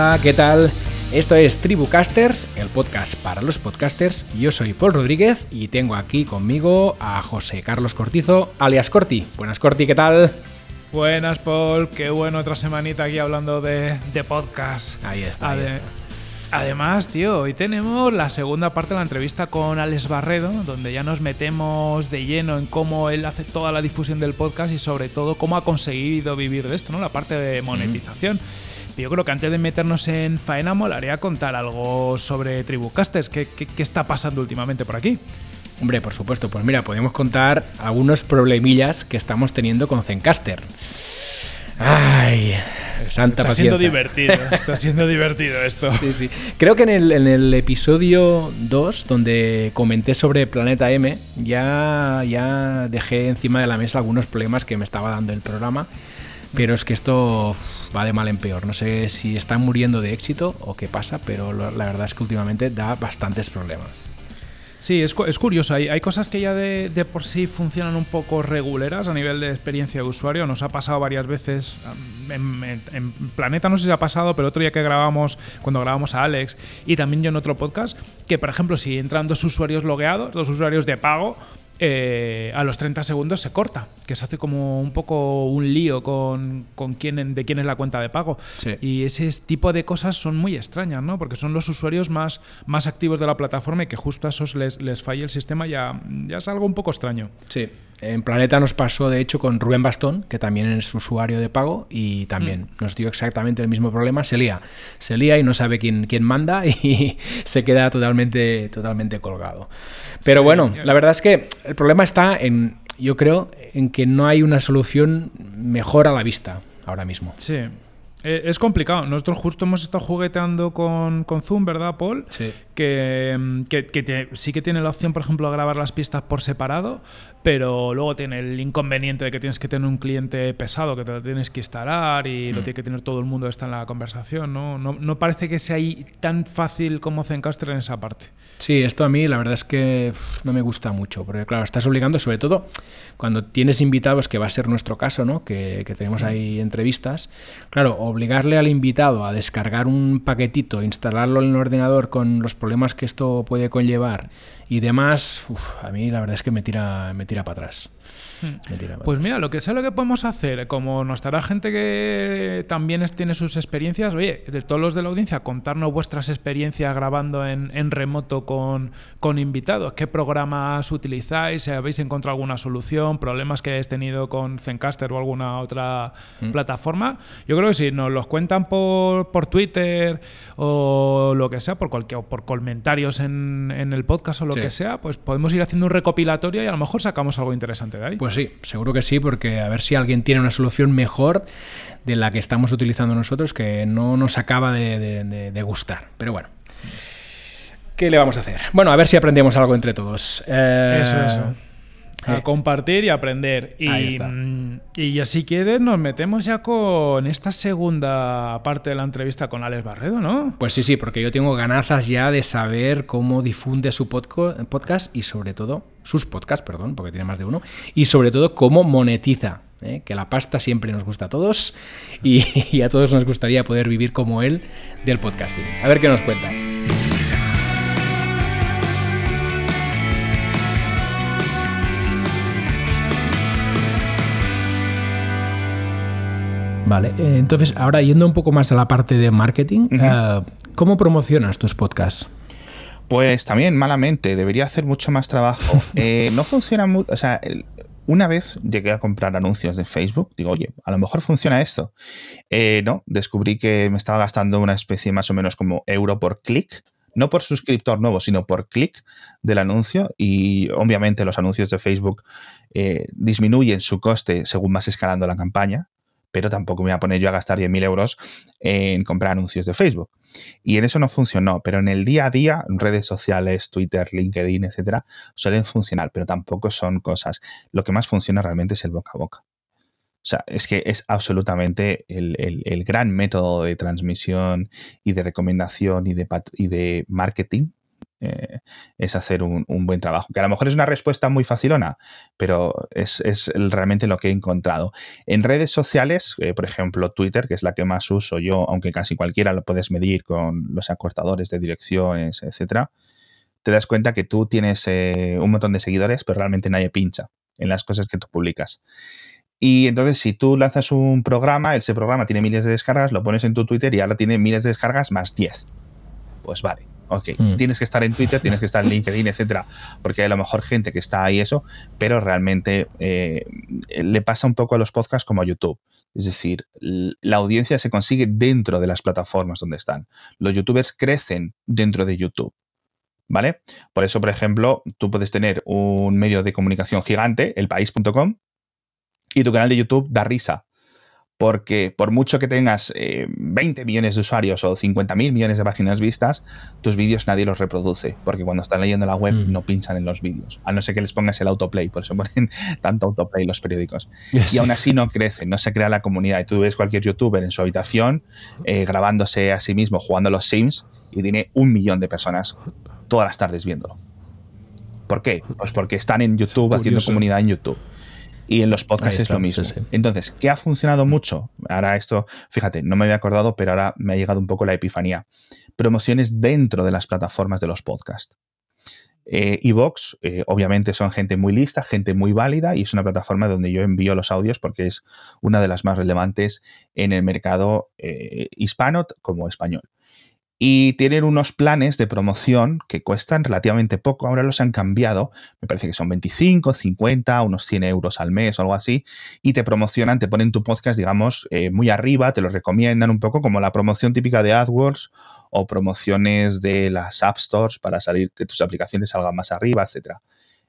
Hola, ¿qué tal? Esto es Tribucasters, el podcast para los podcasters. Yo soy Paul Rodríguez y tengo aquí conmigo a José Carlos Cortizo, alias Corti. Buenas, Corti, ¿qué tal? Buenas, Paul. Qué bueno otra semanita aquí hablando de, podcast. Ahí está, ahí está. Además, tío, hoy tenemos la segunda parte de la entrevista con Alex Barredo, donde ya nos metemos de lleno en cómo él hace toda la difusión del podcast y sobre todo cómo ha conseguido vivir de esto, ¿no? La parte de monetización. Yo creo que antes de meternos en faena, molaría contar algo sobre Tribucasters. ¿Qué, qué está pasando últimamente por aquí? Hombre, por supuesto. Pues mira, podemos contar algunos problemillas que estamos teniendo con Zencaster. Ay, santa está siendo divertido, está siendo divertido esto. Sí, sí. Creo que en el, en el, episodio 2, donde comenté sobre Planeta M, ya, ya dejé encima de la mesa algunos problemas que me estaba dando el programa, pero es que esto va de mal en peor. No sé si están muriendo de éxito o qué pasa, pero la verdad es que últimamente da bastantes problemas. Sí, es, curioso. Hay, cosas que ya de, por sí funcionan un poco reguleras a nivel de experiencia de usuario. Nos ha pasado varias veces. En, Planeta no sé si ha pasado, pero otro día que grabamos, cuando grabamos a Alex y también yo en otro podcast, que por ejemplo, si entran dos usuarios logueados, dos usuarios de pago, eh, a los 30 segundos se corta, que se hace como un poco un lío con, con quién, de quién es la cuenta de pago. Y ese tipo de cosas son muy extrañas, ¿no? Porque son los usuarios más, más activos de la plataforma y que justo a esos les, les falla el sistema ya, ya es algo un poco extraño. Sí. En Planeta nos pasó, de hecho, con Rubén Bastón, que también es usuario de pago y también mm. nos dio exactamente el mismo problema. Se lía, se lía y no sabe quién, quién manda y se queda totalmente, totalmente colgado. Pero bueno, la verdad es que el problema está en, yo creo, en que no hay una solución mejor a la vista ahora mismo. Sí. Eh, es complicado. Nosotros justo hemos estado jugueteando con, con Zoom, ¿verdad, Paul? Sí. Que, mm, que, sí que tiene la opción, por ejemplo, de grabar las pistas por separado, pero luego tiene el inconveniente de que tienes que tener un cliente pesado que te lo tienes que instalar y lo mm. tiene que tener todo el mundo está en la conversación. ¿no? No, no parece que sea ahí tan fácil como Zencaster en esa parte. Sí, esto a mí la verdad es que no me gusta mucho, porque claro, estás obligando, sobre todo cuando tienes invitados, que va a ser nuestro caso, ¿no? que, que tenemos ahí entrevistas, claro, obligarle al invitado a descargar un paquetito, instalarlo en el ordenador con los problemas que esto puede conllevar y demás, a mí la verdad es que me tira, me tira para atrás. Hmm. Pues mira, lo que sé lo que podemos hacer, como nos estará gente que también tiene sus experiencias, oye, de todos los de la audiencia, contarnos vuestras experiencias grabando en, en remoto con, con, invitados, qué programas utilizáis, si habéis encontrado alguna solución, problemas que hayáis tenido con Zencaster o alguna otra hmm. plataforma. Yo creo que si nos los cuentan por, por Twitter o lo que sea, por, cualquier, por comentarios en, en el podcast o lo que sea, pues podemos ir haciendo un recopilatorio y a lo mejor sacamos algo interesante Pues sí, seguro que sí, porque a ver si alguien tiene una solución mejor de la que estamos utilizando nosotros que no nos acaba de, gustar. Pero bueno. ¿Qué le vamos a hacer? Bueno, a ver si aprendemos algo entre todos. Eh, eso, eso a compartir y aprender. Y, mm, y si quieres nos metemos ya con esta segunda parte de la entrevista con Alex Barredo, ¿no? Pues sí, sí, porque yo tengo ganazas ya de saber cómo difunde su podcast y sobre todo, sus podcasts, perdón, porque tiene más de uno, y sobre todo cómo monetiza. ¿eh? Que la pasta siempre nos gusta a todos y, y a todos nos gustaría poder vivir como él del podcasting. A ver qué nos cuenta. Vale, eh, entonces ahora yendo un poco más a la parte de marketing, eh, ¿cómo promocionas tus podcasts? Pues también malamente, debería hacer mucho más trabajo. Eh, no funciona mucho, o sea, una vez llegué a comprar anuncios de Facebook, digo, oye, a lo mejor funciona esto. no, descubrí que me estaba gastando una especie más o menos como euro por clic, no por suscriptor nuevo, sino por clic del anuncio y obviamente los anuncios de Facebook disminuyen su coste según vas escalando la campaña pero tampoco me voy a poner yo a gastar 10.000 euros en comprar anuncios de Facebook. Y en eso no funcionó, pero en el día a día, redes sociales, Twitter, LinkedIn, etcétera, suelen funcionar, pero tampoco son cosas. Lo que más funciona realmente es el boca a boca. O sea, es que es absolutamente el, gran método de transmisión y de recomendación y de, y de marketing eh, es hacer un, buen trabajo. Que a lo mejor es una respuesta muy facilona, pero es, realmente lo que he encontrado. En redes sociales, eh, por ejemplo, Twitter, que es la que más uso yo, aunque casi cualquiera lo puedes medir con los acortadores de direcciones, etcétera, te das cuenta que tú tienes eh, un montón de seguidores, pero realmente nadie pincha en las cosas que tú publicas. Y entonces, si tú lanzas un programa, ese programa tiene miles de descargas, lo pones en tu Twitter y ahora tiene miles de descargas más 10. Pues vale, ok. Mm. Tienes que estar en Twitter, tienes que estar en LinkedIn, etcétera, porque hay a lo mejor gente que está ahí eso, pero realmente eh, le pasa un poco a los podcasts como a YouTube. Es decir, la audiencia se consigue dentro de las plataformas donde están. Los youtubers crecen dentro de YouTube. ¿Vale? Por eso, por ejemplo, tú puedes tener un medio de comunicación gigante, elpaís.com, y tu canal de YouTube da risa. Porque por mucho que tengas 20 eh, millones de usuarios o 50 mil millones de páginas vistas, tus vídeos nadie los reproduce. Porque cuando están leyendo la web mm. no pinchan en los vídeos. A no ser que les pongas el autoplay. Por eso ponen tanto autoplay los periódicos. Y aún así no crecen, no se crea la comunidad. Y tú ves cualquier youtuber en su habitación eh, grabándose a sí mismo jugando a los Sims y tiene un millón de personas todas las tardes viéndolo. ¿Por qué? Pues porque están en YouTube haciendo comunidad en YouTube. Y en los podcasts es lo mismo. Entonces, ¿qué ha funcionado mucho? Ahora esto, fíjate, no me había acordado, pero ahora me ha llegado un poco la epifanía. Promociones dentro de las plataformas de los podcasts. Eh, Evox, eh, obviamente, son gente muy lista, gente muy válida y es una plataforma donde yo envío los audios porque es una de las más relevantes en el mercado eh, hispano como español y tienen unos planes de promoción que cuestan relativamente poco. Ahora los han cambiado, me parece que son 25, 50, unos 100 euros al mes o algo así, y te promocionan, te ponen tu podcast, digamos, eh, muy arriba, te lo recomiendan un poco como la promoción típica de AdWords o promociones de las App Stores para salir que tus aplicaciones salgan más arriba, etc.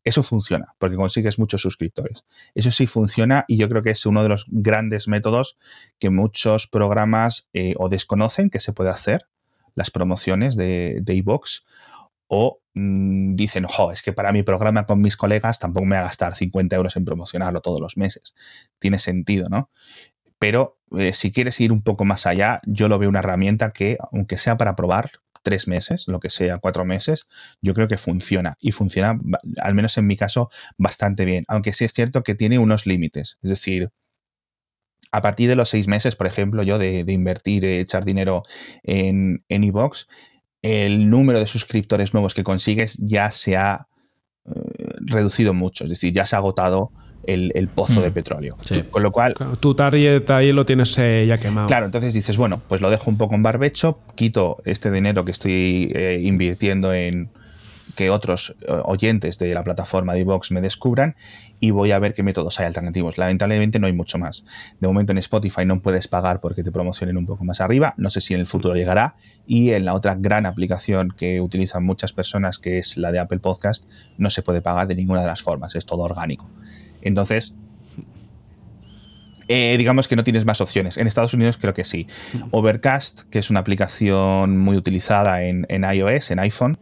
Eso funciona porque consigues muchos suscriptores. Eso sí funciona y yo creo que es uno de los grandes métodos que muchos programas eh, o desconocen que se puede hacer las promociones de, de o mm, dicen, jo, es que para mi programa con mis colegas tampoco me va a gastar 50 euros en promocionarlo todos los meses. Tiene sentido, ¿no? Pero eh, si quieres ir un poco más allá, yo lo veo una herramienta que, aunque sea para probar tres meses, lo que sea, cuatro meses, yo creo que funciona. Y funciona, al menos en mi caso, bastante bien. Aunque sí es cierto que tiene unos límites. Es decir, a partir de los seis meses, por ejemplo, yo de, invertir, de echar dinero en, en eBox, el número de suscriptores nuevos que consigues ya se ha eh, reducido mucho. Es decir, ya se ha agotado el, pozo de mm. petróleo. Con lo cual. Tu target ahí lo tienes eh, ya quemado. Claro, entonces dices, bueno, pues lo dejo un poco en barbecho, quito este dinero que estoy eh, invirtiendo en que otros oyentes de la plataforma de eBox me descubran y voy a ver qué métodos hay alternativos. Lamentablemente no hay mucho más. De momento en Spotify no puedes pagar porque te promocionen un poco más arriba. No sé si en el futuro llegará. Y en la otra gran aplicación que utilizan muchas personas, que es la de Apple Podcast, no se puede pagar de ninguna de las formas. Es todo orgánico. Entonces, eh, digamos que no tienes más opciones. En Estados Unidos creo que sí. Overcast, que es una aplicación muy utilizada en iOS, en iPhone,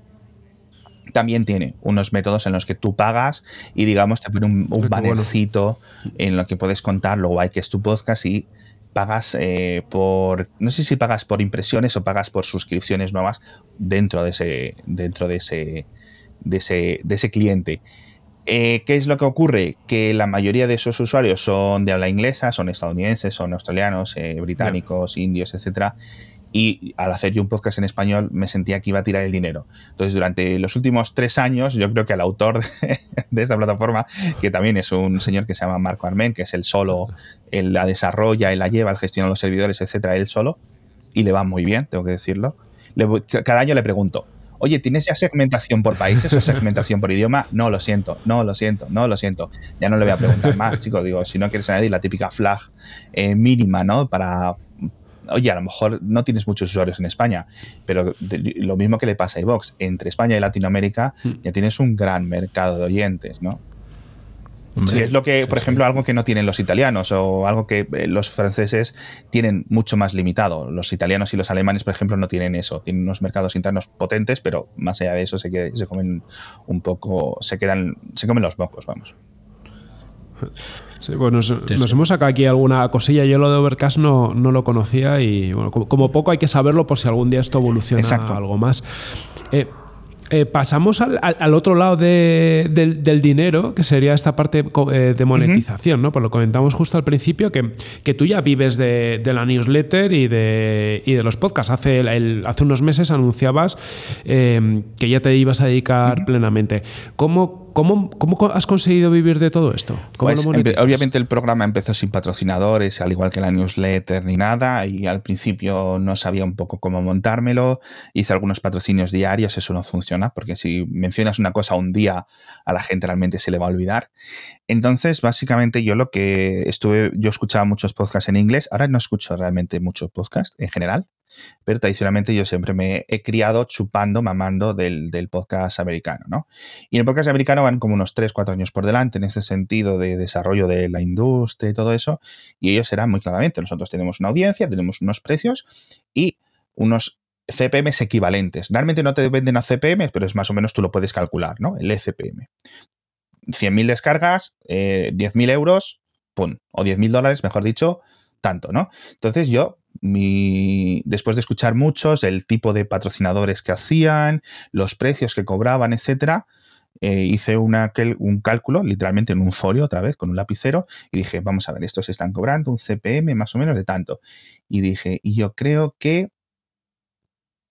también tiene unos métodos en los que tú pagas y digamos te pone un, un bannercito en lo que puedes contar lo guay que es tu podcast y pagas eh, por no sé si pagas por impresiones o pagas por suscripciones nuevas dentro de ese dentro de ese de ese, de ese cliente. Eh, ¿Qué es lo que ocurre? Que la mayoría de esos usuarios son de habla inglesa, son estadounidenses, son australianos, eh, británicos, indios, etcétera, y al hacer yo un podcast en español me sentía que iba a tirar el dinero. Entonces, durante los últimos tres años, yo creo que el autor de, esta plataforma, que también es un señor que se llama Marco Armen, que es el solo, él la desarrolla, él la lleva, él gestiona los servidores, etcétera, él solo, y le va muy bien, tengo que decirlo. cada año le pregunto, oye, ¿tienes ya segmentación por países o segmentación por idioma? No, lo siento, no, lo siento, no, lo siento. Ya no le voy a preguntar más, chicos. Digo, si no quieres añadir la típica flag eh, mínima, ¿no? Para, oye, a lo mejor no tienes muchos usuarios en España, pero lo mismo que le pasa a iVox, entre España y Latinoamérica hmm. ya tienes un gran mercado de oyentes, ¿no? es lo que, por ejemplo, algo que no tienen los italianos o algo que eh, los franceses tienen mucho más limitado. Los italianos y los alemanes, por ejemplo, no tienen eso. Tienen unos mercados internos potentes, pero más allá de eso se, se comen un poco, se quedan, se comen los mocos, vamos. Sí, bueno, nos, hemos sacado aquí alguna cosilla. Yo lo de Overcast no, no lo conocía y bueno, como, poco hay que saberlo por si algún día esto evoluciona algo más. Eh, Eh, pasamos al, otro lado del, dinero, que sería esta parte eh, de monetización, ¿no? Pues lo comentamos justo al principio, que, que tú ya vives de, la newsletter y de, de los podcasts. Hace, hace unos meses anunciabas eh, que ya te ibas a dedicar plenamente. ¿Cómo, ¿Cómo, has conseguido vivir de todo esto? Pues, obviamente el programa empezó sin patrocinadores, al igual que la newsletter ni nada, y al principio no sabía un poco cómo montármelo. Hice algunos patrocinios diarios, eso no funciona, porque si mencionas una cosa un día, a la gente realmente se le va a olvidar. Entonces, básicamente yo lo que estuve, yo escuchaba muchos podcasts en inglés, ahora no escucho realmente muchos podcasts en general, pero tradicionalmente yo siempre me he criado chupando, mamando del, podcast americano, ¿no? Y en el podcast americano van como unos 3, 4 años por delante en ese sentido de desarrollo de la industria y todo eso, y ellos serán muy claramente, nosotros tenemos una audiencia, tenemos unos precios y unos CPMs equivalentes. Realmente no te venden a CPM, pero es más o menos tú lo puedes calcular, ¿no? El ECPM. 100.000 descargas, 10.000 eh, euros, pum, o 10.000 dólares, mejor dicho, tanto, ¿no? Entonces yo después de escuchar muchos, el tipo de patrocinadores que hacían, los precios que cobraban, etcétera, eh, hice un cálculo, literalmente en un folio otra vez, con un lapicero, y dije, vamos a ver, estos están cobrando un CPM más o menos de tanto. Y dije, y yo creo que,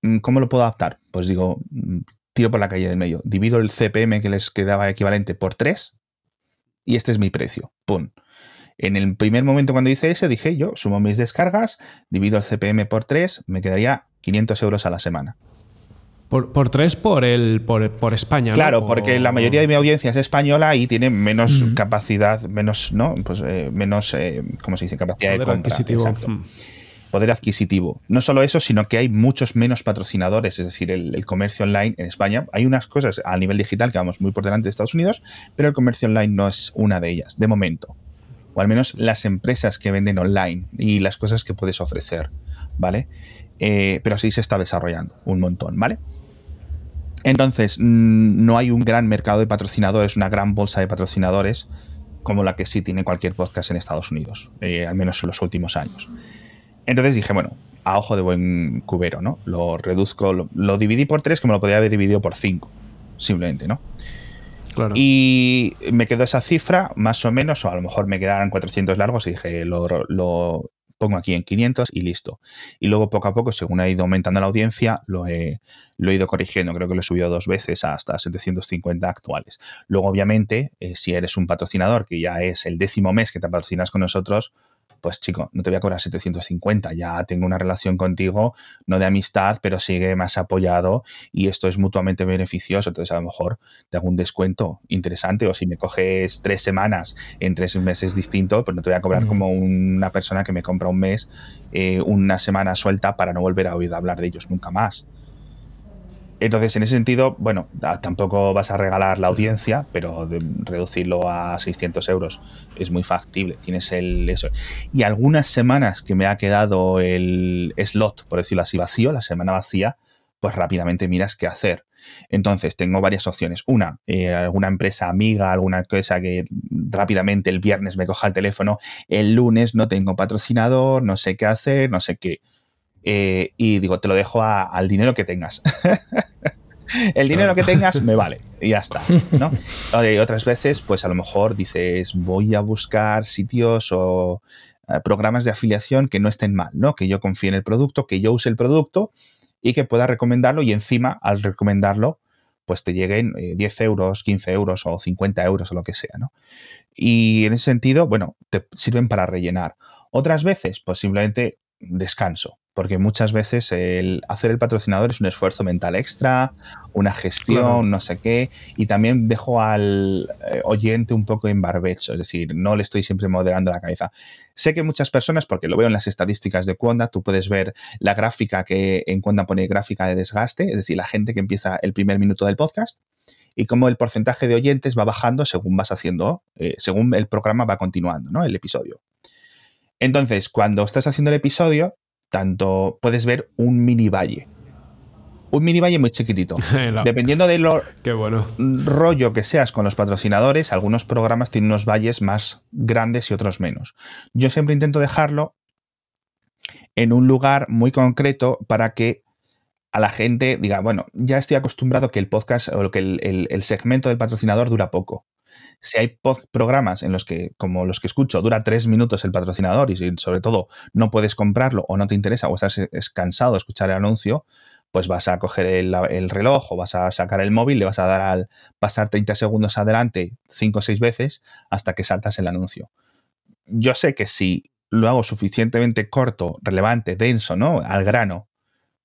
mm, ¿cómo lo puedo adaptar? Pues digo, mm, tiro por la calle del medio, divido el CPM que les quedaba equivalente por 3 y este es mi precio. ¡Pum! En el primer momento cuando hice eso, dije yo, sumo mis descargas, divido el CPM por 3, me quedaría 500 euros a la semana. Por, por tres por el por, España. Claro, porque la mayoría de mi audiencia es española y tiene menos capacidad, menos, ¿no? Pues eh, menos, eh, ¿cómo se dice? Capacidad de compra. Adquisitivo. Mm. Poder adquisitivo. No solo eso, sino que hay muchos menos patrocinadores, es decir, el, el, comercio online en España. Hay unas cosas a nivel digital que vamos muy por delante de Estados Unidos, pero el comercio online no es una de ellas, de momento o al menos las empresas que venden online y las cosas que puedes ofrecer, ¿vale? Eh, pero así se está desarrollando un montón, ¿vale? Entonces, mm, no hay un gran mercado de patrocinadores, una gran bolsa de patrocinadores como la que sí tiene cualquier podcast en Estados Unidos, eh, al menos en los últimos años. Entonces dije, bueno, a ojo de buen cubero, ¿no? Lo reduzco, lo, lo dividí por tres, como lo podía haber dividido por cinco, simplemente, ¿no? Y me quedó esa cifra, más o menos, o a lo mejor me quedaran 400 largos y dije, lo, pongo aquí en 500 y listo. Y luego poco a poco, según ha ido aumentando la audiencia, lo he, lo he ido corrigiendo. Creo que lo he subido dos veces hasta 750 actuales. Luego, obviamente, eh, si eres un patrocinador, que ya es el décimo mes que te patrocinas con nosotros, pues chico, no te voy a cobrar 750, ya tengo una relación contigo, no de amistad, pero sigue más apoyado y esto es mutuamente beneficioso, entonces a lo mejor te hago un descuento interesante o si me coges tres semanas en tres meses distintos, pues no te voy a cobrar como una persona que me compra un mes, eh, una semana suelta para no volver a oír hablar de ellos nunca más. Entonces, en ese sentido, bueno, tampoco vas a regalar la audiencia, pero reducirlo a 600 euros es muy factible. Tienes el eso. Y algunas semanas que me ha quedado el slot, por decirlo así, vacío, la semana vacía, pues rápidamente miras qué hacer. Entonces, tengo varias opciones. Una, eh, alguna empresa amiga, alguna cosa que rápidamente el viernes me coja el teléfono, el lunes no tengo patrocinador, no sé qué hacer, no sé qué eh, y digo, te lo dejo al dinero que tengas. el dinero que tengas me vale y ya está. ¿no? otras veces, pues a lo mejor dices, voy a buscar sitios o eh, programas de afiliación que no estén mal, ¿no? Que yo confíe en el producto, que yo use el producto y que pueda recomendarlo y encima al recomendarlo pues te lleguen 10 eh, euros, 15 euros o 50 euros o lo que sea, ¿no? Y en ese sentido, bueno, te sirven para rellenar. Otras veces, pues simplemente descanso porque muchas veces el hacer el patrocinador es un esfuerzo mental extra, una gestión, no sé qué, y también dejo al eh, oyente un poco en barbecho, es decir, no le estoy siempre moderando la cabeza. Sé que muchas personas, porque lo veo en las estadísticas de Cuonda, tú puedes ver la gráfica que en Cuonda pone gráfica de desgaste, es decir, la gente que empieza el primer minuto del podcast, y cómo el porcentaje de oyentes va bajando según vas haciendo, eh, según el programa va continuando, ¿no? El episodio. Entonces, cuando estás haciendo el episodio, tanto puedes ver un mini valle. Un mini valle muy chiquitito. Dependiendo de lo bueno. rollo que seas con los patrocinadores, algunos programas tienen unos valles más grandes y otros menos. Yo siempre intento dejarlo en un lugar muy concreto para que a la gente diga, bueno, ya estoy acostumbrado que el podcast o que el, segmento del patrocinador dura poco. Si hay programas en los que, como los que escucho, dura tres minutos el patrocinador y si sobre todo no puedes comprarlo o no te interesa o estás cansado de escuchar el anuncio, pues vas a coger el, reloj o vas a sacar el móvil, le vas a dar al pasar 30 segundos adelante 5 o 6 veces hasta que saltas el anuncio. Yo sé que si lo hago suficientemente corto, relevante, denso, ¿no? Al grano,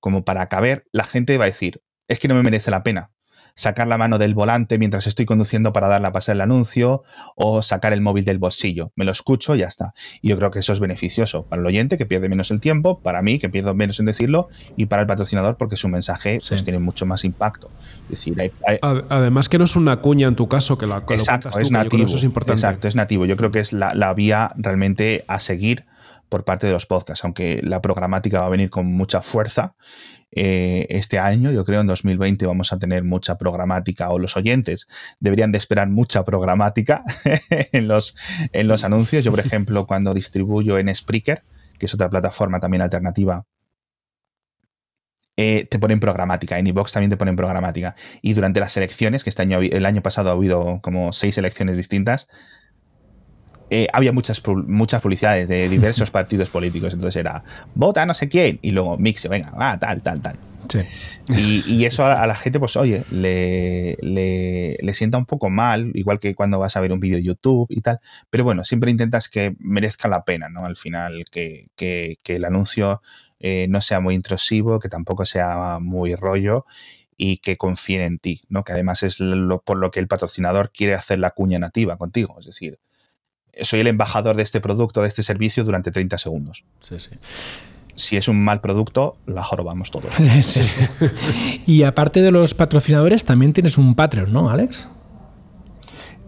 como para caber, la gente va a decir, es que no me merece la pena sacar la mano del volante mientras estoy conduciendo para darle a pasar el anuncio o sacar el móvil del bolsillo. Me lo escucho y ya está. Y yo creo que eso es beneficioso para el oyente que pierde menos el tiempo, para mí que pierdo menos en decirlo y para el patrocinador porque su mensaje pues, tiene mucho más impacto. decir, Además que no es una cuña en tu caso que la Exacto, es nativo. Eso es importante. Exacto, es nativo. Yo creo que es la, la vía realmente a seguir por parte de los podcasts, aunque la programática va a venir con mucha fuerza eh, este año. Yo creo en 2020 vamos a tener mucha programática o los oyentes deberían de esperar mucha programática en, los, en los anuncios. Yo, por ejemplo, cuando distribuyo en Spreaker, que es otra plataforma también alternativa eh, te ponen programática. En iBox también te ponen programática. Y durante las elecciones, que este año, el año pasado ha habido como seis elecciones distintas, eh, había muchas, muchas publicidades de diversos partidos políticos. Entonces era, vota no sé quién. Y luego Mixio, venga, va, tal, tal, tal. Y, eso a, la gente, pues oye, le, le, sienta un poco mal, igual que cuando vas a ver un vídeo de YouTube y tal. Pero bueno, siempre intentas que merezca la pena, ¿no? Al final, que, que, el anuncio eh, no sea muy intrusivo, que tampoco sea muy rollo y que confíen en ti, ¿no? Que además es lo, por lo que el patrocinador quiere hacer la cuña nativa contigo. Es decir, soy el embajador de este producto, de este servicio durante 30 segundos. Sí, sí. Si es un mal producto, la jorobamos todos. y aparte de los patrocinadores, también tienes un Patreon, ¿no, Alex?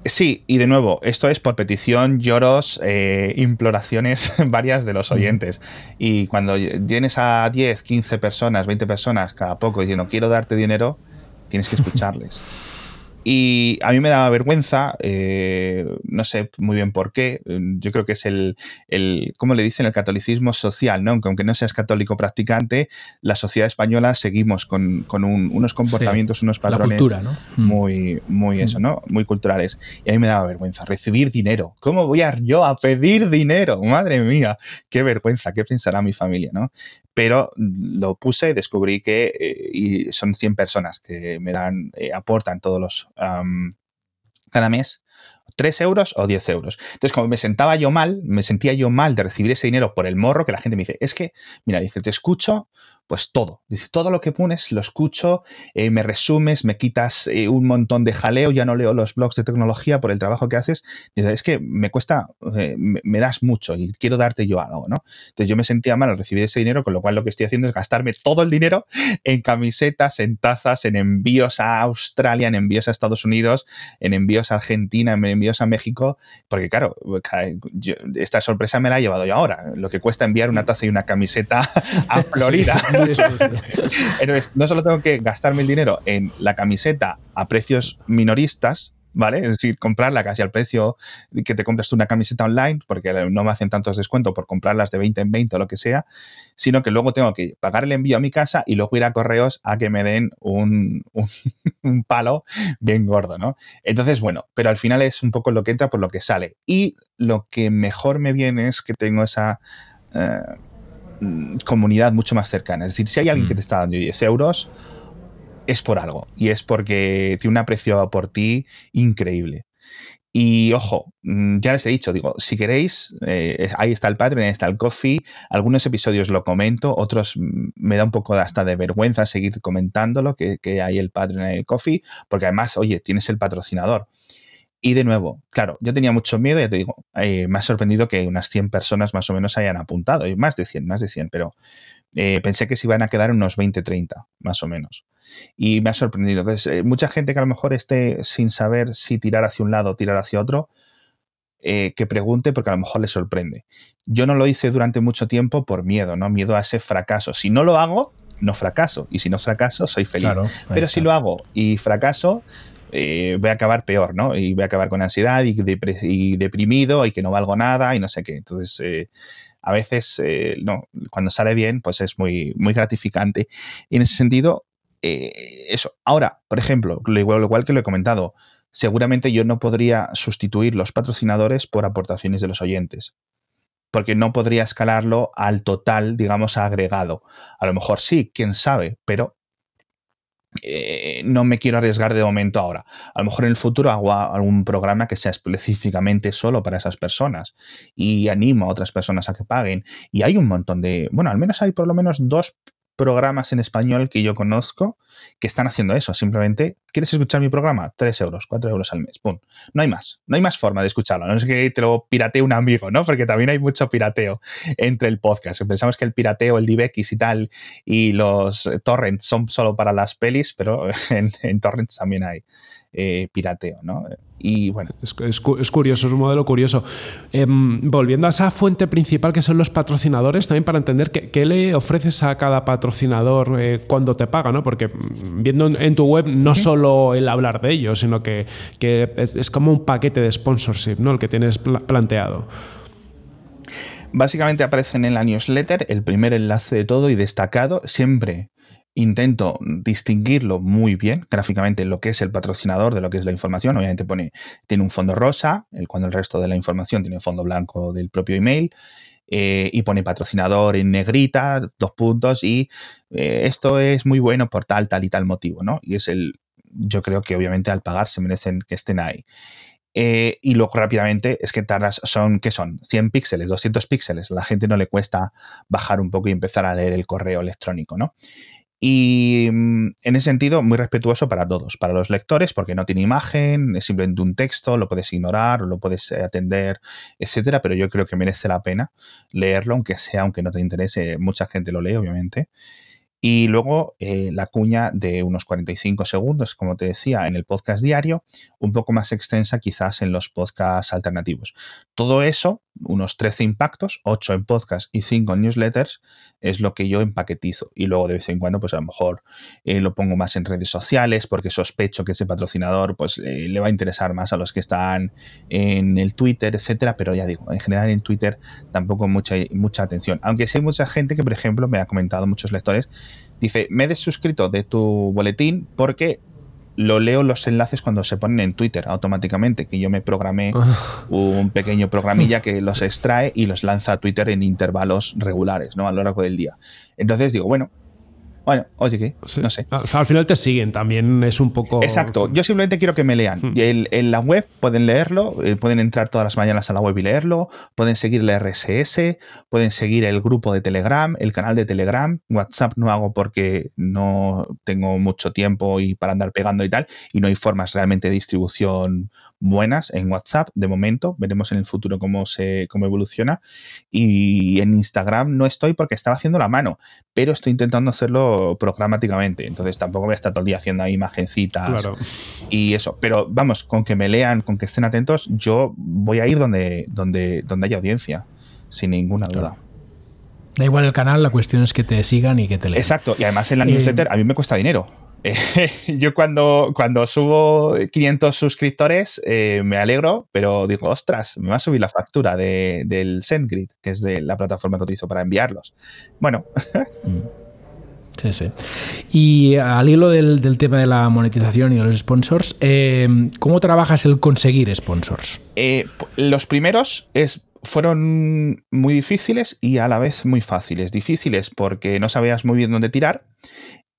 Sí, y de nuevo, esto es por petición, lloros, eh, imploraciones varias de los oyentes. Y cuando tienes a 10, 15 personas, 20 personas cada poco diciendo quiero darte dinero, tienes que escucharles. Y a mí me daba vergüenza, eh, no sé muy bien por qué, yo creo que es el, el, ¿cómo le dicen? El catolicismo social, ¿no? Aunque no seas católico practicante, la sociedad española seguimos con, con unos comportamientos, unos patrones mm. muy, muy eso, mm. ¿no? Muy culturales. Y a mí me daba vergüenza, recibir dinero. ¿Cómo voy a yo a pedir dinero? Madre mía, qué vergüenza, qué pensará mi familia, ¿no? Pero lo puse y descubrí que eh, y son 100 personas que me dan, eh, aportan todos los, cada mes 3 euros o 10 euros. Entonces, como me sentaba yo mal, me sentía yo mal de recibir ese dinero por el morro, que la gente me dice, es que, mira, dice, te escucho pues todo. Dice, todo lo que pones lo escucho, eh, me resumes, me quitas eh, un montón de jaleo, ya no leo los blogs de tecnología por el trabajo que haces. Dice, es que me cuesta, eh, me, das mucho y quiero darte yo algo, ¿no? Entonces yo me sentía mal al recibir ese dinero, con lo cual lo que estoy haciendo es gastarme todo el dinero en camisetas, en tazas, en envíos a Australia, en envíos a Estados Unidos, en envíos a Argentina, en envíos a México, porque claro, esta sorpresa me la he llevado yo ahora. Lo que cuesta enviar una taza y una camiseta a Florida. no solo tengo que gastarme el dinero en la camiseta a precios minoristas, ¿vale? Es decir, comprarla casi al precio que te compras tú una camiseta online, porque no me hacen tantos descuentos por comprarlas de 20 en 20 o lo que sea, sino que luego tengo que pagar el envío a mi casa y luego ir a correos a que me den un, palo bien gordo, ¿no? Entonces, bueno, pero al final es un poco lo que entra por lo que sale. Y lo que mejor me viene es que tengo esa... Eh, Mm, comunidad mucho más cercana. Es decir, si hay alguien que mm. te está dando 10 euros, es por algo. Y es porque tiene un aprecio por ti increíble. Y ojo, mm, ya les he dicho, digo, si queréis, eh, ahí está el Patreon, ahí está el Coffee. Algunos episodios lo comento, otros me da un poco hasta de vergüenza seguir comentándolo, que, que hay el Patreon y el Coffee, porque además, oye, tienes el patrocinador. Y de nuevo, claro, yo tenía mucho miedo, ya te digo, eh, me ha sorprendido que unas 100 personas más o menos hayan apuntado, y más de 100, más de 100, pero eh, pensé que se iban a quedar unos 20, 30, más o menos. Y me ha sorprendido. Entonces, eh, mucha gente que a lo mejor esté sin saber si tirar hacia un lado o tirar hacia otro, que pregunte porque a lo mejor le sorprende. Yo no lo hice durante mucho tiempo por miedo, ¿no? Miedo a ese fracaso. Si no lo hago, no fracaso. Y si no fracaso, soy feliz. Pero si lo hago y fracaso, eh, voy a acabar peor, ¿no? Y voy a acabar con ansiedad y, deprimido y que no valgo nada y no sé qué. Entonces, eh, a veces, eh, no, cuando sale bien, pues es muy, muy gratificante. Y en ese sentido, eh, eso. Ahora, por ejemplo, lo igual, que lo he comentado, seguramente yo no podría sustituir los patrocinadores por aportaciones de los oyentes porque no podría escalarlo al total, digamos, agregado. A lo mejor sí, quién sabe, pero eh, no me quiero arriesgar de momento ahora. A lo mejor en el futuro hago algún programa que sea específicamente solo para esas personas y animo a otras personas a que paguen. Y hay un montón de, bueno, al menos hay por lo menos dos programas en español que yo conozco que están haciendo eso. Simplemente, ¿quieres escuchar mi programa? 3 euros, 4 euros al mes. ¡Pum! No hay más. No hay más forma de escucharlo. No es que te lo piratee un amigo, ¿no? Porque también hay mucho pirateo entre el podcast. Pensamos que el pirateo, el DivX y tal, y los torrents son solo para las pelis, pero en, en torrents también hay eh, pirateo, ¿no? Y bueno. Es, curioso, es un modelo curioso. Em, volviendo a esa fuente principal que son los patrocinadores, también para entender qué, le ofreces a cada patrocinador eh, cuando te paga, ¿no? Porque viendo en, tu web no solo el hablar de ellos, sino que, es, como un paquete de sponsorship, ¿no? El que tienes planteado. Básicamente aparecen en la newsletter el primer enlace de todo y destacado, siempre intento distinguirlo muy bien gráficamente lo que es el patrocinador de lo que es la información. Obviamente pone, tiene un fondo rosa, el, cuando el resto de la información tiene un fondo blanco del propio email. Eh, y pone patrocinador en negrita, dos puntos, y eh, esto es muy bueno por tal, tal y tal motivo, ¿no? Y es el, yo creo que obviamente al pagar se merecen que estén ahí. Eh, y luego rápidamente es que tardas, son, ¿qué son? 100 píxeles, 200 píxeles. A la gente no le cuesta bajar un poco y empezar a leer el correo electrónico, ¿no? Y mm, en ese sentido, muy respetuoso para todos, para los lectores, porque no tiene imagen, es simplemente un texto, lo puedes ignorar, lo puedes eh, atender, etcétera, pero yo creo que merece la pena leerlo, aunque sea, aunque no te interese, mucha gente lo lee, obviamente. Y luego eh, la cuña de unos 45 segundos, como te decía, en el podcast diario, un poco más extensa quizás en los podcasts alternativos. Todo eso, unos 13 impactos, 8 en podcast y 5 en newsletters, es lo que yo empaquetizo. Y luego de vez en cuando, pues a lo mejor eh, lo pongo más en redes sociales porque sospecho que ese patrocinador pues eh, le va a interesar más a los que están en el Twitter, etcétera. Pero ya digo, en general en Twitter tampoco mucha, mucha atención. Aunque sí hay mucha gente que, por ejemplo, me ha comentado muchos lectores Dice, me he desuscrito de tu boletín porque lo leo los enlaces cuando se ponen en Twitter automáticamente, que yo me programé un pequeño programilla que los extrae y los lanza a Twitter en intervalos regulares, ¿no? A lo largo del día. Entonces digo, bueno, bueno, oye, ¿qué? No sé. Al final te siguen, también es un poco. Exacto. Yo simplemente quiero que me lean. Hmm. En, la web pueden leerlo, eh, pueden entrar todas las mañanas a la web y leerlo, pueden seguir el RSS, pueden seguir el grupo de Telegram, el canal de Telegram. WhatsApp no hago porque no tengo mucho tiempo y para andar pegando y tal, y no hay formas realmente de distribución buenas en WhatsApp de momento. Veremos en el futuro cómo se cómo evoluciona. Y en Instagram no estoy porque estaba haciendo la mano, pero estoy intentando hacerlo programáticamente. Entonces tampoco voy a estar todo el día haciendo imagencitas y eso. Pero vamos, con que me lean, con que estén atentos, yo voy a ir donde, donde, donde haya audiencia, sin ninguna duda. Da igual el canal, la cuestión es que te sigan y que te lean. Exacto, y además en la newsletter a mí me cuesta dinero. yo cuando, cuando subo 500 suscriptores eh, me alegro, pero digo, ostras, me va a subir la factura de, del SendGrid, que es de la plataforma que utilizo para enviarlos. Bueno. Sí, sí. Y al hilo del, tema de la monetización y de los sponsors, eh, ¿cómo trabajas el conseguir sponsors? Eh, los primeros fueron muy difíciles y a la vez muy fáciles. Difíciles porque no sabías muy bien dónde tirar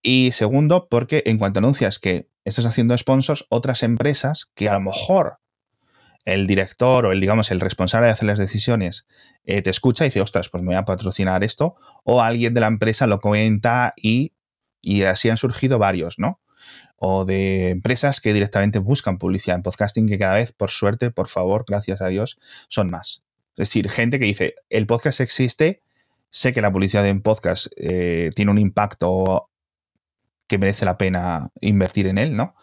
y segundo, porque en cuanto anuncias que estás haciendo sponsors, otras empresas que a lo mejor el director o el, digamos, el responsable de hacer las decisiones eh, te escucha y dice, ostras, pues me voy a patrocinar esto, o alguien de la empresa lo comenta y, y así han surgido varios, ¿no? O de empresas que directamente buscan publicidad en podcasting, que cada vez, por suerte, por favor, gracias a Dios, son más. Es decir, gente que dice, el podcast existe, sé que la publicidad en podcast eh, tiene un impacto que merece la pena invertir en él, ¿no?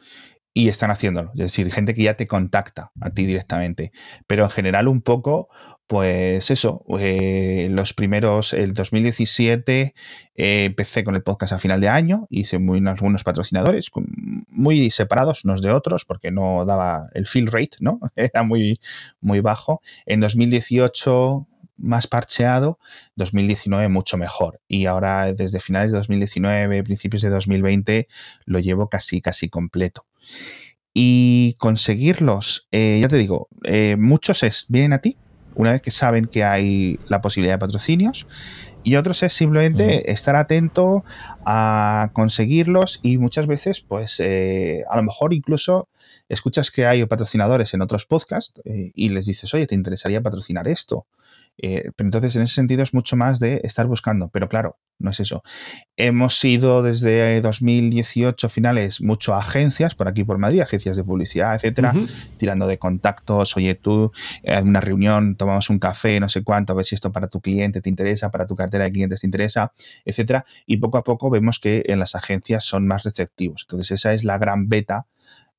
Y están haciéndolo. Es decir, gente que ya te contacta a ti directamente. Pero en general, un poco, pues eso, eh, los primeros, el 2017 eh, empecé con el podcast a final de año, hice muy, algunos patrocinadores, muy separados unos de otros, porque no daba el fill rate, ¿no? Era muy, muy bajo. En 2018 más parcheado, 2019 mucho mejor. Y ahora desde finales de 2019, principios de 2020, lo llevo casi, casi completo. Y conseguirlos, eh, ya te digo, eh, muchos es, vienen a ti, una vez que saben que hay la posibilidad de patrocinios, y otros es simplemente estar atento a conseguirlos y muchas veces, pues, eh, a lo mejor incluso escuchas que hay patrocinadores en otros podcasts y les dices, oye, ¿te interesaría patrocinar esto? Eh, pero entonces, en ese sentido, es mucho más de estar buscando. Pero claro, no es eso. Hemos ido desde 2018 finales mucho a agencias, por aquí por Madrid, agencias de publicidad, etcétera, tirando de contactos. Oye, tú, en una reunión, tomamos un café, no sé cuánto, a ver si esto para tu cliente te interesa, para tu cartera de clientes te interesa, etcétera. Y poco a poco vemos que en las agencias son más receptivos. Entonces, esa es la gran beta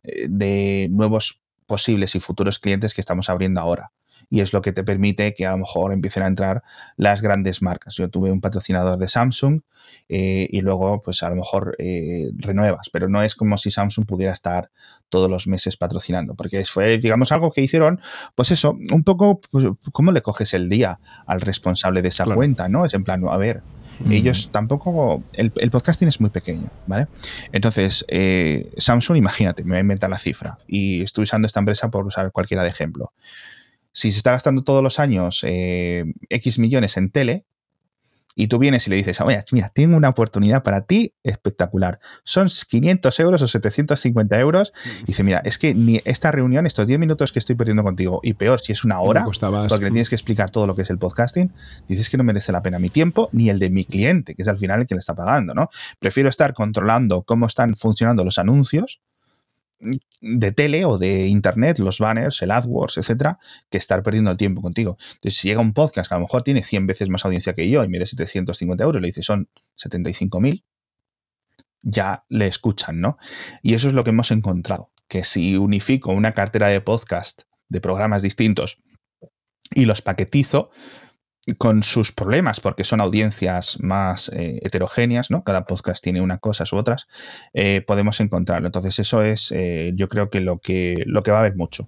eh, de nuevos posibles y futuros clientes que estamos abriendo ahora y es lo que te permite que a lo mejor empiecen a entrar las grandes marcas. Yo tuve un patrocinador de Samsung eh, y luego pues a lo mejor eh, renuevas, pero no es como si Samsung pudiera estar todos los meses patrocinando, porque fue, digamos, algo que hicieron, pues eso, un poco, pues, ¿cómo le coges el día al responsable de esa cuenta? ¿no? Es en plan, a ver, ellos tampoco. El, podcasting es muy pequeño, ¿vale? Entonces, eh, Samsung, imagínate, me voy a inventar la cifra y estoy usando esta empresa por usar cualquiera de ejemplo si se está gastando todos los años eh, X millones en tele, y tú vienes y le dices, oye, mira, tengo una oportunidad para ti espectacular. Son 500 euros o 750 euros. Y dice, mira, es que ni esta reunión, estos 10 minutos que estoy perdiendo contigo, y peor, si es una hora, porque le tienes que explicar todo lo que es el podcasting, dices que no merece la pena mi tiempo ni el de mi cliente, que es al final el que le está pagando, ¿no? Prefiero estar controlando cómo están funcionando los anuncios de tele o de internet, los banners, el AdWords, etcétera, que estar perdiendo el tiempo contigo. Entonces, si llega un podcast que a lo mejor tiene 100 veces más audiencia que yo y mire 750 euros, le dice son 75.000, ya le escuchan, ¿no? Y eso es lo que hemos encontrado, que si unifico una cartera de podcast de programas distintos y los paquetizo, con sus problemas, porque son audiencias más eh, heterogéneas, ¿no? Cada podcast tiene una cosa u otras, eh, podemos encontrarlo. Entonces, eso es, eh, yo creo que lo, que lo que va a haber mucho.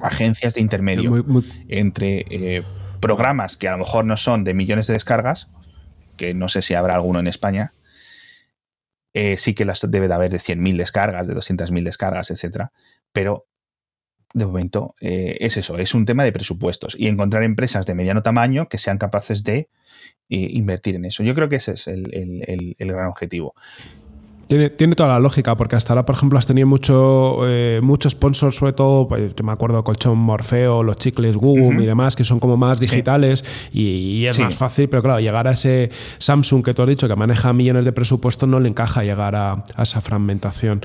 Agencias de intermedio entre programas que a lo mejor no son de millones de descargas, que no sé si habrá alguno en España, sí que las debe de haber de 100.000 descargas, de 200.000 descargas, etcétera, pero de momento eh, es eso, es un tema de presupuestos y encontrar empresas de mediano tamaño que sean capaces de eh, invertir en eso. Yo creo que ese es el gran objetivo. Tiene, tiene, toda la lógica, porque hasta ahora, por ejemplo, has tenido mucho, eh, muchos sponsors, sobre todo, pues, me acuerdo, Colchón Morfeo, los chicles Google y demás, que son como más digitales y, es más fácil, pero claro, llegar a ese Samsung que tú has dicho, que maneja millones de presupuestos, no le encaja llegar a, esa fragmentación.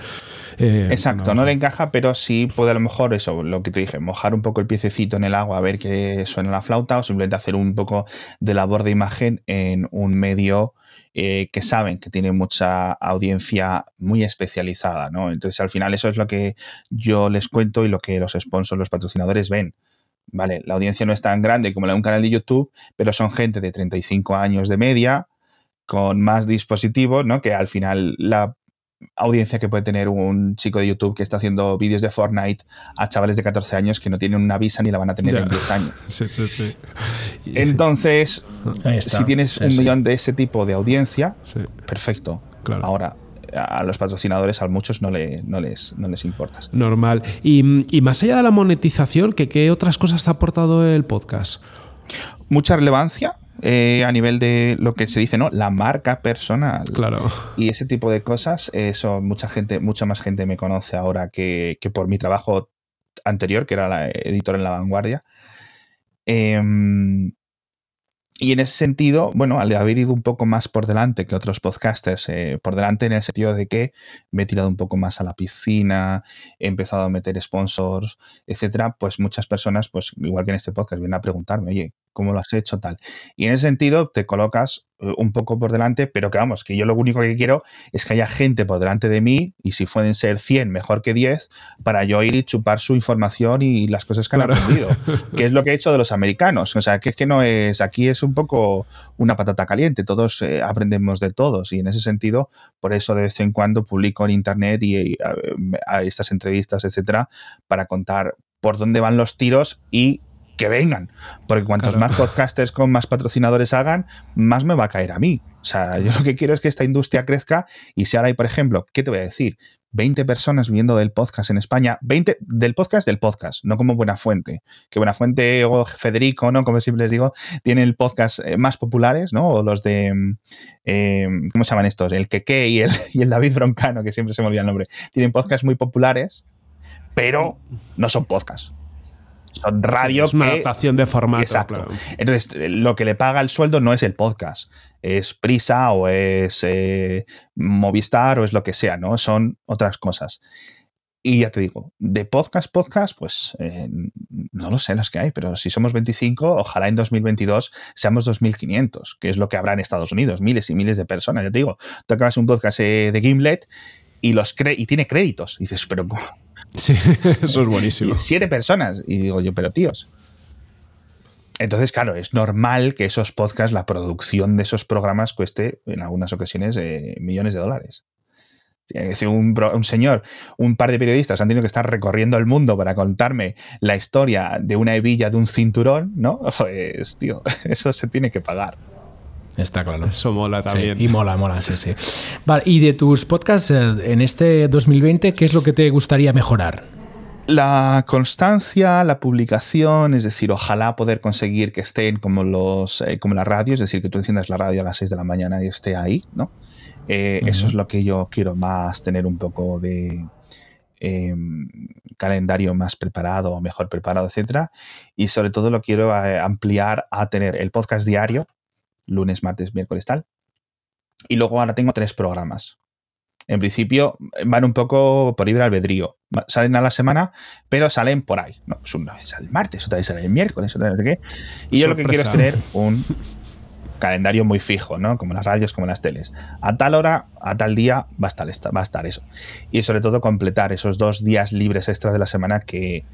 Eh, Exacto, no, le encaja, pero sí puede a lo mejor eso, lo que te dije, mojar un poco el piececito en el agua a ver qué suena la flauta o simplemente hacer un poco de labor de imagen en un medio eh, que saben que tiene mucha audiencia muy especializada, ¿no? Entonces, al final, eso es lo que yo les cuento y lo que los sponsors, los patrocinadores ven. Vale, la audiencia no es tan grande como la de un canal de YouTube, pero son gente de 35 años de media, con más dispositivos, ¿no? Que al final la audiencia que puede tener un chico de YouTube que está haciendo vídeos de Fortnite a chavales de 14 años que no tienen una visa ni la van a tener en 10 años. Sí, sí, sí. Entonces, si tienes un millón de ese tipo de audiencia, perfecto. Claro. Ahora, a los patrocinadores, a muchos no, le, no, les, no les importa. Normal. Y, y, más allá de la monetización, ¿qué, otras cosas te ha aportado el podcast? Mucha relevancia. Eh, a nivel de lo que se dice, ¿no? La marca personal. Claro. Y ese tipo de cosas, eso mucha gente, mucha más gente me conoce ahora que, que por mi trabajo anterior, que era la editor en La Vanguardia. Em, y en ese sentido, bueno, al haber ido un poco más por delante que otros podcasters, eh, por delante en el sentido de que me he tirado un poco más a la piscina, he empezado a meter sponsors, etcétera, pues muchas personas, pues igual que en este podcast, vienen a preguntarme, oye, ¿cómo lo has hecho? Tal. Y en ese sentido te colocas eh, un poco por delante, pero que vamos, que yo lo único que quiero es que haya gente por delante de mí y si pueden ser 100, mejor que 10, para yo ir y chupar su información y las cosas que han aprendido, que es lo que he hecho de los americanos. O sea, que es que no es, aquí es un poco una patata caliente, todos eh, aprendemos de todos y en ese sentido, por eso de vez en cuando publico en internet y, a, estas entrevistas, etcétera, para contar por dónde van los tiros y que vengan. Porque cuantos más podcasters con más patrocinadores hagan, más me va a caer a mí. O sea, yo lo que quiero es que esta industria crezca y si ahora hay, por ejemplo, ¿qué te voy a decir? 20 personas viendo del podcast en España, 20 del podcast del podcast, no como Buena Fuente, que Buena Fuente o Federico, ¿no? Como siempre les digo, tienen el podcast eh, más populares, ¿no? O los de, eh, ¿cómo se llaman estos? El Keke y el, y el David Broncano, que siempre se me olvida el nombre. Tienen podcasts muy populares, pero no son podcasts son radio. es una adaptación de formato. Exacto. Entonces, lo que le paga el sueldo no es el podcast, es Prisa o es eh, Movistar o es lo que sea, ¿no? Son otras cosas. Y ya te digo, de podcast, podcast, pues eh, no lo sé los que hay, pero si somos 25, ojalá en 2022 seamos 2.500, que es lo que habrá en Estados Unidos, miles y miles de personas. Ya te digo, tú acabas un podcast eh, de Gimlet y, los y tiene créditos. Y dices, pero Sí, eso es buenísimo. Siete personas. Y digo yo, pero tíos. Entonces, claro, es normal que esos podcasts, la producción de esos programas cueste en algunas ocasiones eh, millones de dólares. Si un, un, señor, un par de periodistas han tenido que estar recorriendo el mundo para contarme la historia de una hebilla de un cinturón, ¿no? Pues, tío, eso se tiene que pagar. Está claro. Eso mola también. y mola, mola, sí, sí. Vale, y de tus podcasts eh, en este 2020, ¿qué es lo que te gustaría mejorar? La constancia, la publicación, es decir, ojalá poder conseguir que estén como los eh, como la radio, es decir, que tú enciendas la radio a las 6 de la mañana y esté ahí, ¿no? Eh, eso es lo que yo quiero más, tener un poco de em, calendario más preparado, mejor preparado, etcétera. Y sobre todo lo quiero ampliar a tener el podcast diario, lunes, martes, miércoles, tal. Y luego ahora tengo tres programas. En principio van un poco por libre albedrío. Salen a la semana, pero salen por ahí. No, pues una vez sale el martes, otra vez sale el miércoles, otra vez qué. Y yo lo que quiero es tener un calendario muy fijo, ¿no? Como las radios, como las teles. A tal hora, a tal día, va a estar, va a estar eso. Y sobre todo completar esos dos días libres extras de la semana que,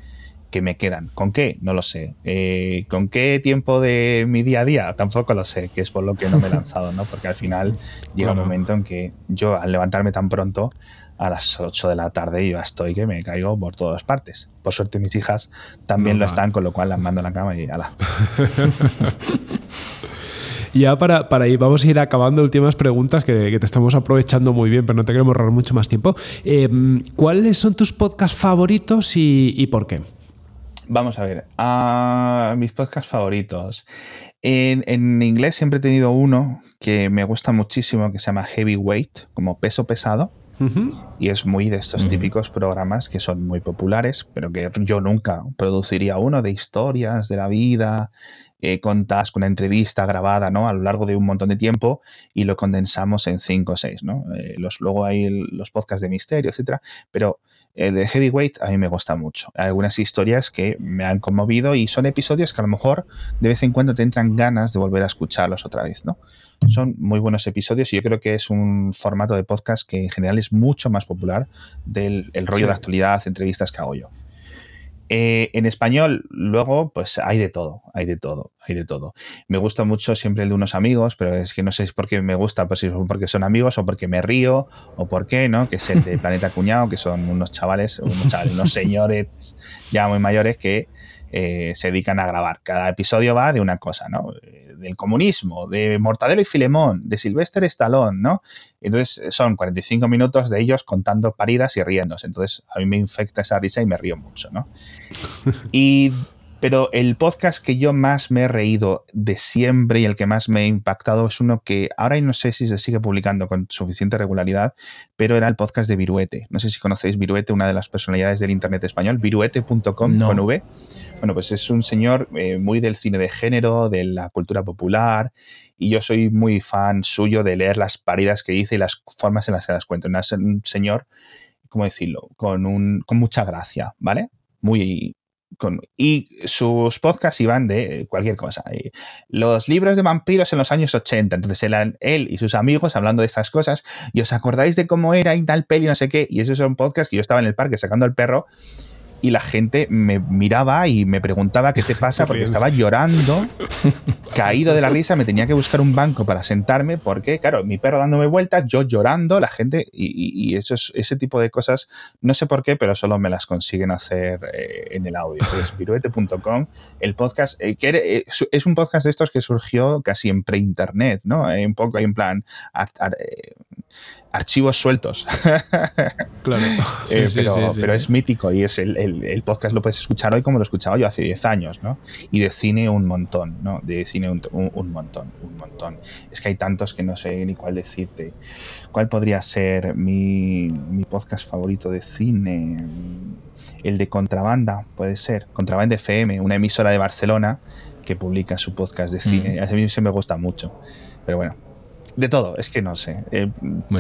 que me quedan. ¿Con qué? No lo sé. Eh, ¿Con qué tiempo de mi día a día? Tampoco lo sé, que es por lo que no me he lanzado, ¿no? Porque al final llega un momento en que yo, al levantarme tan pronto, a las 8 de la tarde, yo ya estoy que me caigo por todas partes. Por suerte, mis hijas también lo están, con lo cual las mando a la cama y ala. ya para, para ir, vamos a ir acabando últimas preguntas que, te estamos aprovechando muy bien, pero no te queremos ahorrar mucho más tiempo. Eh, ¿Cuáles son tus podcasts favoritos y por qué? Vamos a ver, a mis podcasts favoritos. En, inglés siempre he tenido uno que me gusta muchísimo, que se llama Heavyweight, como peso pesado. Y es muy de estos típicos programas que son muy populares, pero que yo nunca produciría uno de historias de la vida, eh, contas con una entrevista grabada ¿no? a lo largo de un montón de tiempo y lo condensamos en cinco o seis. ¿no? Eh, los, luego hay los podcasts de misterio, etcétera, pero el de Heavyweight a mí me gusta mucho. Hay algunas historias que me han conmovido y son episodios que a lo mejor de vez en cuando te entran ganas de volver a escucharlos otra vez, ¿no? Son muy buenos episodios y yo creo que es un formato de podcast que en general es mucho más popular del rollo de actualidad, entrevistas que hago yo. Eh, en español, luego, pues hay de todo, hay de todo, hay de todo. Me gusta mucho siempre el de unos amigos, pero es que no sé por qué me gusta, pues si porque son amigos o porque me río o por qué, ¿no? Que es el de Planeta Cuñado, que son unos chavales, unos señores ya muy mayores que eh, se dedican a grabar. Cada episodio va de una cosa, ¿no? Del comunismo, de Mortadelo y Filemón, de Sylvester Stallone, ¿no? Entonces son 45 minutos de ellos contando paridas y riéndose. Entonces a mí me infecta esa risa y me río mucho, ¿no? Y pero el podcast que yo más me he reído de siempre y el que más me ha impactado es uno que ahora no sé si se sigue publicando con suficiente regularidad, pero era el podcast de Viruete. No sé si conocéis Viruete, una de las personalidades del Internet español, viruete.com con V. Bueno, pues es un señor eh, muy del cine de género, de la cultura popular, y yo soy muy fan suyo de leer las paridas que dice y las formas en las que las cuenta. Un señor, ¿cómo decirlo? Con, un, con mucha gracia, ¿vale? Muy, y sus podcasts iban de cualquier cosa. los libros de vampiros en los años 80. Entonces eran él y sus amigos hablando de estas cosas. Y os acordáis de cómo era y tal peli, no sé qué. Y esos son podcasts que yo estaba en el parque sacando al perro y la gente me miraba y me preguntaba qué te pasa porque estaba llorando caído de la risa, me tenía que buscar un banco para sentarme porque, claro, mi perro dándome vueltas, yo llorando, la gente, y, eso es, ese tipo de cosas, no sé por qué, pero solo me las consiguen hacer eh, en el audio. Es piruete.com, el podcast, eh, que eh, es un podcast de estos que surgió casi en pre-internet, ¿no? un poco hay en plan archivos sueltos. claro. Eh, pero, es mítico y es el, podcast lo puedes escuchar hoy como lo escuchaba yo hace 10 años, ¿no? Y de cine un montón, ¿no? De cine un, montón, un montón. Es que hay tantos que no sé ni cuál decirte. ¿Cuál podría ser mi, podcast favorito de cine? El de Contrabanda, puede ser. Contrabanda FM, una emisora de Barcelona que publica su podcast de cine. Mm. A mí se me gusta mucho. Pero bueno, de todo, es que no sé. Eh,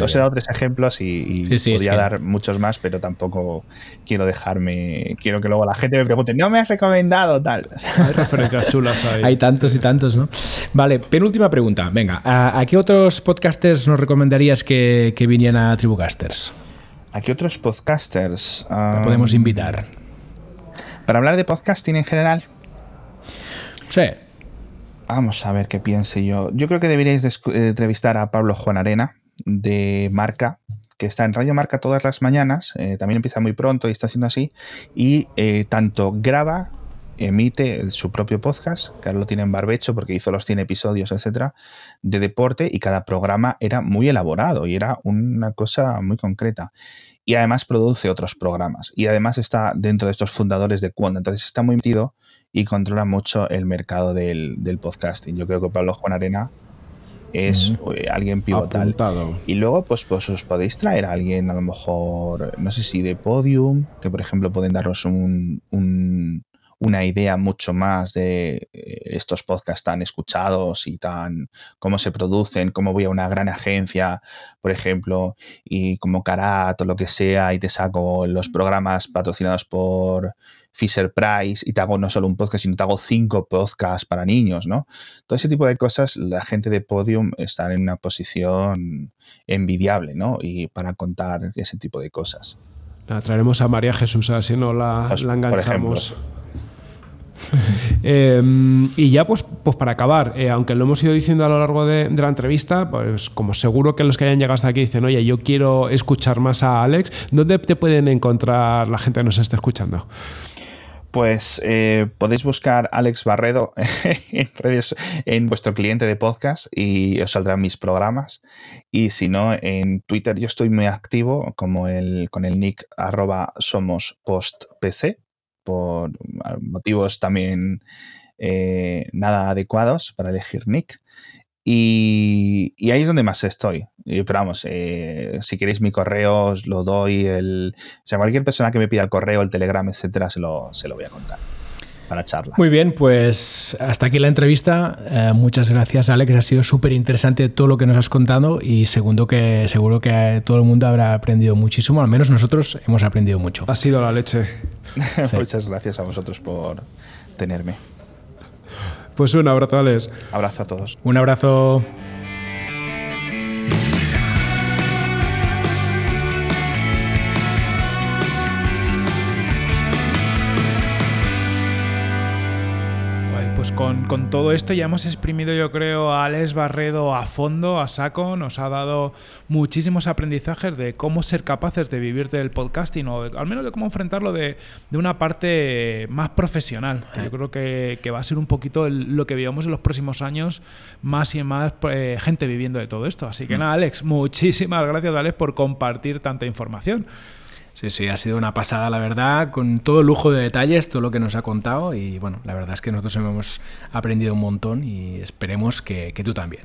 os he dado tres ejemplos y, podría dar muchos más, pero tampoco quiero dejarme. Quiero que luego la gente me pregunte, no me has recomendado tal. Hay referencias chulas ahí. Hay tantos y tantos, ¿no? Vale, penúltima pregunta. Venga, ¿a, qué otros podcasters nos recomendarías que, vinieran a Tribucasters? ¿A qué otros podcasters? podemos invitar? Para hablar de podcasting en general. Sí. Vamos a ver qué piense yo. Yo creo que deberíais eh, entrevistar a Pablo Juan Arena de Marca, que está en Radio Marca todas las mañanas. Eh, también empieza muy pronto y está haciendo así. Y eh, tanto graba, emite su propio podcast, que ahora lo tiene en barbecho porque hizo los 100 episodios, etcétera, de deporte y cada programa era muy elaborado y era una cosa muy concreta. Y además produce otros programas. Y además está dentro de estos fundadores de Quond. Entonces está muy metido y controla mucho el mercado del, podcasting. Yo creo que Pablo Juan Arena es eh, alguien pivotal. Y luego, pues, pues os podéis traer a alguien, a lo mejor, no sé si de podium, que por ejemplo pueden daros un, una idea mucho más de eh, estos podcasts tan escuchados y tan cómo se producen, cómo voy a una gran agencia, por ejemplo, y como Carat o lo que sea, y te saco los programas patrocinados por Fisher Price y te hago no solo un podcast, sino te hago cinco podcasts para niños, ¿no? Todo ese tipo de cosas, la gente de Podium está en una posición envidiable, ¿no? Y para contar ese tipo de cosas. La traeremos a María Jesús, así no la, pues, la enganchamos. Em, y ya pues, pues para acabar, eh, aunque lo hemos ido diciendo a lo largo de, la entrevista, pues como seguro que los que hayan llegado hasta aquí dicen, oye, yo quiero escuchar más a Alex, ¿dónde te pueden encontrar la gente que nos está escuchando? Pues eh, podéis buscar Alex Barredo en vuestro cliente de podcast y os saldrán mis programas. Y si no, en Twitter yo estoy muy activo como el, con el nick arroba somos por motivos también eh, nada adecuados para elegir nick. Y, ahí es donde más estoy. Pero vamos, eh, si queréis mi correo, os lo doy. El, o sea, cualquier persona que me pida el correo, el telegram, etcétera, se lo, se lo voy a contar para charla. Muy bien, pues hasta aquí la entrevista. Eh, muchas gracias, Alex. Ha sido súper interesante todo lo que nos has contado y segundo que, seguro que todo el mundo habrá aprendido muchísimo. Al menos nosotros hemos aprendido mucho. Ha sido la leche. Muchas gracias a vosotros por tenerme. Pues un abrazo, Alex. Abrazo a todos. Un abrazo. Con, todo esto ya hemos exprimido, yo creo, a Alex Barredo a fondo, a saco. Nos ha dado muchísimos aprendizajes de cómo ser capaces de vivir del podcasting o al menos de cómo enfrentarlo de, una parte más profesional. yo creo que, va a ser un poquito lo que vivamos en los próximos años, más y más eh, gente viviendo de todo esto. Así que mm. nada, Alex, muchísimas gracias, Alex, por compartir tanta información. Sí, sí, ha sido una pasada, la verdad, con todo lujo de detalles, todo lo que nos ha contado y bueno, la verdad es que nosotros hemos aprendido un montón y esperemos que, tú también.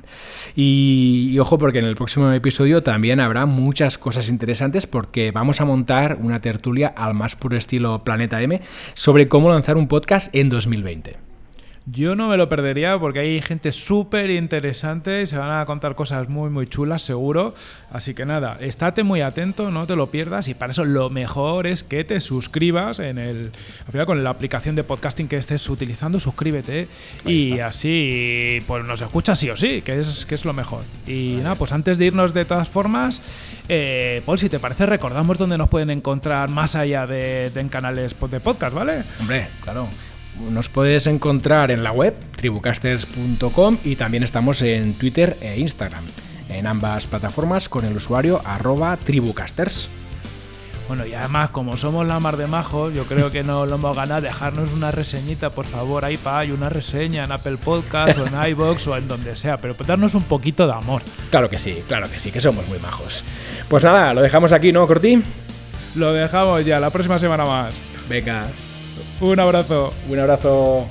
Y, ojo porque en el próximo episodio también habrá muchas cosas interesantes porque vamos a montar una tertulia al más puro estilo Planeta M sobre cómo lanzar un podcast en 2020. Yo no me lo perdería porque hay gente súper interesante y se van a contar cosas muy, muy chulas, seguro. Así que nada, estate muy atento, no te lo pierdas. Y para eso lo mejor es que te suscribas en el. Al final, con la aplicación de podcasting que estés utilizando, suscríbete. y así, pues nos escuchas sí o sí, que es, que es lo mejor. Y nada, pues antes de irnos de todas formas, eh, Paul, si te parece, recordamos dónde nos pueden encontrar más allá de, de en canales de podcast, ¿vale? Hombre, claro nos puedes encontrar en la web tribucasters.com y también estamos en Twitter e Instagram, en ambas plataformas con el usuario arroba tribucasters. Bueno, y además, como somos la mar de majos, yo creo que no lo hemos ganado. Dejarnos una reseñita, por favor, ahí para una reseña en Apple Podcast o en iBox o en donde sea, pero darnos un poquito de amor. Claro que sí, claro que sí, que somos muy majos. Pues nada, lo dejamos aquí, ¿no, Corti? Lo dejamos ya, la próxima semana más. Venga. Un abrazo. Un abrazo.